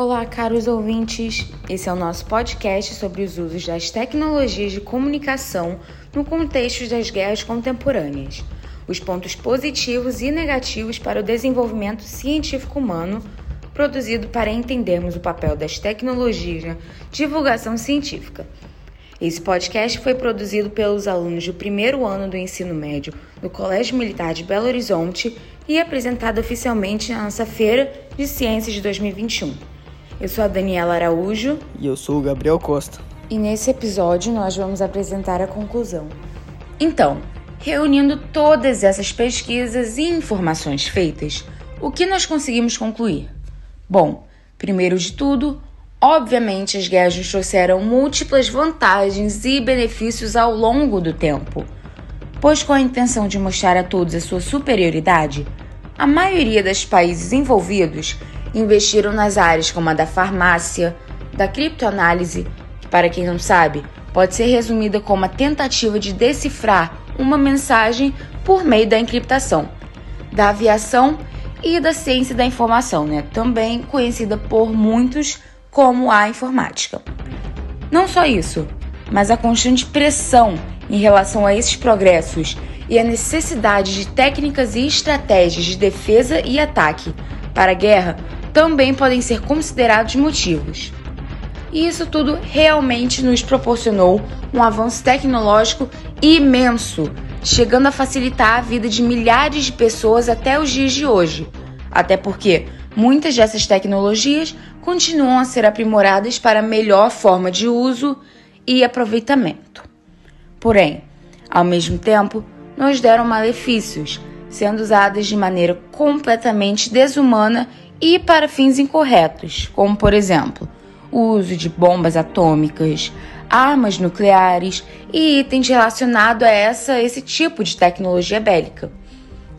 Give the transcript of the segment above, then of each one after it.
Olá, caros ouvintes. Esse é o nosso podcast sobre os usos das tecnologias de comunicação no contexto das guerras contemporâneas, os pontos positivos e negativos para o desenvolvimento científico humano, produzido para entendermos o papel das tecnologias na divulgação científica. Esse podcast foi produzido pelos alunos do primeiro ano do ensino médio do Colégio Militar de Belo Horizonte e apresentado oficialmente na nossa Feira de Ciências de 2021. Eu sou a Daniela Araújo. E eu sou o Gabriel Costa. E nesse episódio nós vamos apresentar a conclusão. Então, reunindo todas essas pesquisas e informações feitas, o que nós conseguimos concluir? Bom, primeiro de tudo, obviamente as guerras nos trouxeram múltiplas vantagens e benefícios ao longo do tempo. Pois com a intenção de mostrar a todos a sua superioridade, a maioria dos países envolvidos investiram nas áreas como a da farmácia, da criptoanálise, que, para quem não sabe, pode ser resumida como a tentativa de decifrar uma mensagem por meio da encriptação, da aviação e da ciência da informação, né? também conhecida por muitos como a informática. Não só isso, mas a constante pressão em relação a esses progressos e a necessidade de técnicas e estratégias de defesa e ataque para a guerra também podem ser considerados motivos. E isso tudo realmente nos proporcionou um avanço tecnológico imenso, chegando a facilitar a vida de milhares de pessoas até os dias de hoje. Até porque muitas dessas tecnologias continuam a ser aprimoradas para melhor forma de uso e aproveitamento. Porém, ao mesmo tempo, nos deram malefícios, sendo usadas de maneira completamente desumana e para fins incorretos, como por exemplo, o uso de bombas atômicas, armas nucleares e itens relacionados a essa esse tipo de tecnologia bélica.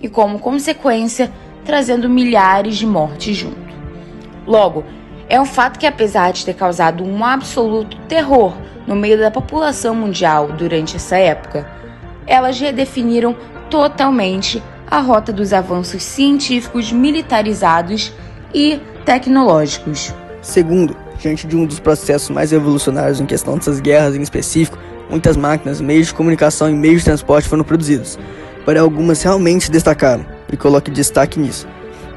E como consequência, trazendo milhares de mortes junto. Logo, é um fato que apesar de ter causado um absoluto terror no meio da população mundial durante essa época, elas redefiniram totalmente a rota dos avanços científicos militarizados e tecnológicos. Segundo, diante de um dos processos mais revolucionários em questão dessas guerras em específico, muitas máquinas, meios de comunicação e meios de transporte foram produzidos, porém algumas realmente destacaram, e coloque destaque nisso.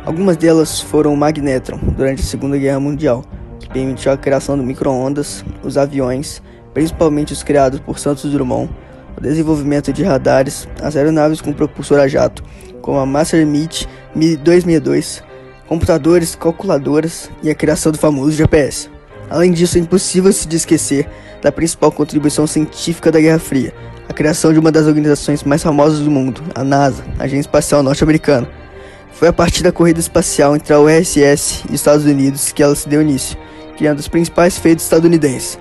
Algumas delas foram o magnetron, durante a Segunda Guerra Mundial, que permitiu a criação do micro-ondas, os aviões, principalmente os criados por Santos Dumont, o desenvolvimento de radares, as aeronaves com propulsor a jato, como a Messerschmitt 262, computadores, calculadoras e a criação do famoso GPS. Além disso, é impossível se esquecer da principal contribuição científica da Guerra Fria, a criação de uma das organizações mais famosas do mundo, a NASA, a Agência Espacial Norte-Americana. Foi a partir da corrida espacial entre a URSS e os Estados Unidos que ela se deu início, criando os principais feitos estadunidenses.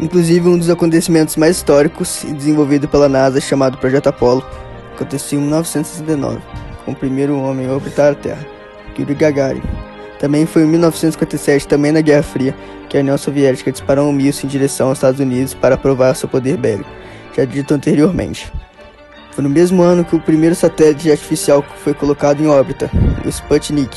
Inclusive, um dos acontecimentos mais históricos e desenvolvido pela NASA, chamado Projeto Apollo, aconteceu em 1969, com o primeiro homem a orbitar a Terra. Yuri Gagarin. Também foi em 1957, também na Guerra Fria, que a União Soviética disparou um míssil em direção aos Estados Unidos para provar seu poder bélico, já dito anteriormente. Foi no mesmo ano que o primeiro satélite artificial foi colocado em órbita, o Sputnik.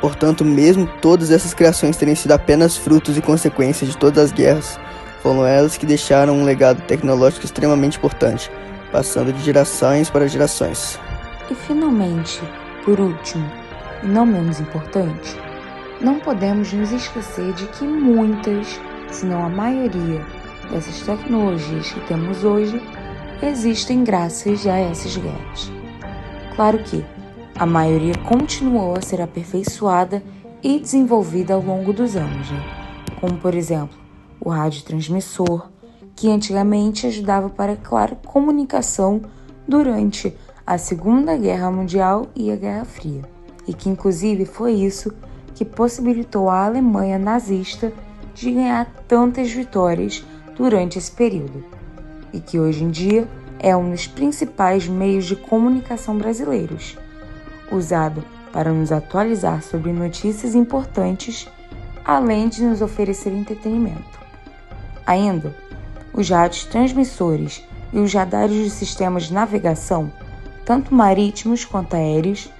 Portanto, mesmo todas essas criações terem sido apenas frutos e consequências de todas as guerras, foram elas que deixaram um legado tecnológico extremamente importante, passando de gerações para gerações. E finalmente, por último, e não menos importante, não podemos nos esquecer de que muitas, se não a maioria, dessas tecnologias que temos hoje existem graças a essas guerras. Claro que a maioria continuou a ser aperfeiçoada e desenvolvida ao longo dos anos, né? como por exemplo o radiotransmissor, que antigamente ajudava para claro comunicação durante a Segunda Guerra Mundial e a Guerra Fria e que inclusive foi isso que possibilitou a Alemanha nazista de ganhar tantas vitórias durante esse período, e que hoje em dia é um dos principais meios de comunicação brasileiros, usado para nos atualizar sobre notícias importantes, além de nos oferecer entretenimento. Ainda, os rádios transmissores e os radares de sistemas de navegação, tanto marítimos quanto aéreos,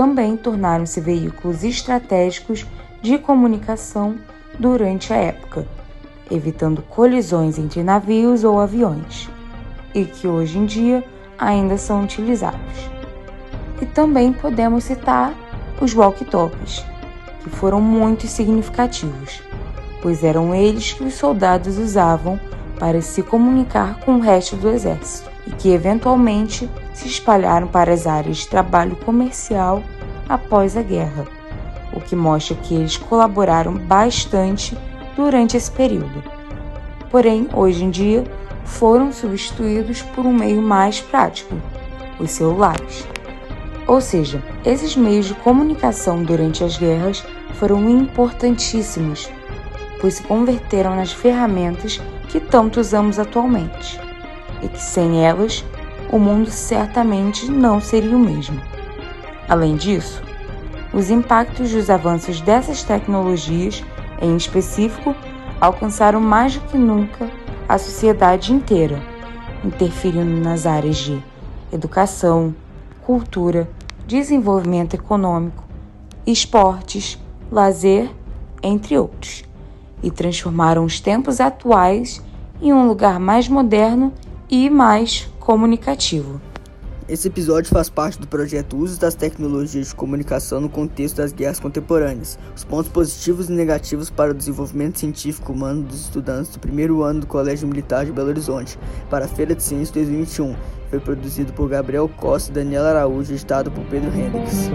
também tornaram-se veículos estratégicos de comunicação durante a época, evitando colisões entre navios ou aviões, e que hoje em dia ainda são utilizados. E também podemos citar os walkie-talkies, que foram muito significativos, pois eram eles que os soldados usavam para se comunicar com o resto do exército e que eventualmente se espalharam para as áreas de trabalho comercial após a guerra, o que mostra que eles colaboraram bastante durante esse período. Porém, hoje em dia, foram substituídos por um meio mais prático, os celulares. Ou seja, esses meios de comunicação durante as guerras foram importantíssimos, pois se converteram nas ferramentas que tanto usamos atualmente, e que sem elas o mundo certamente não seria o mesmo. Além disso, os impactos dos avanços dessas tecnologias, em específico, alcançaram mais do que nunca a sociedade inteira, interferindo nas áreas de educação, cultura, desenvolvimento econômico, esportes, lazer, entre outros, e transformaram os tempos atuais em um lugar mais moderno e mais comunicativo. Esse episódio faz parte do projeto Uso das Tecnologias de Comunicação no contexto das guerras contemporâneas. Os pontos positivos e negativos para o desenvolvimento científico humano dos estudantes do primeiro ano do Colégio Militar de Belo Horizonte para a Feira de Ciências 2021. Foi produzido por Gabriel Costa e Daniela Araújo, editado por Pedro Hendricks.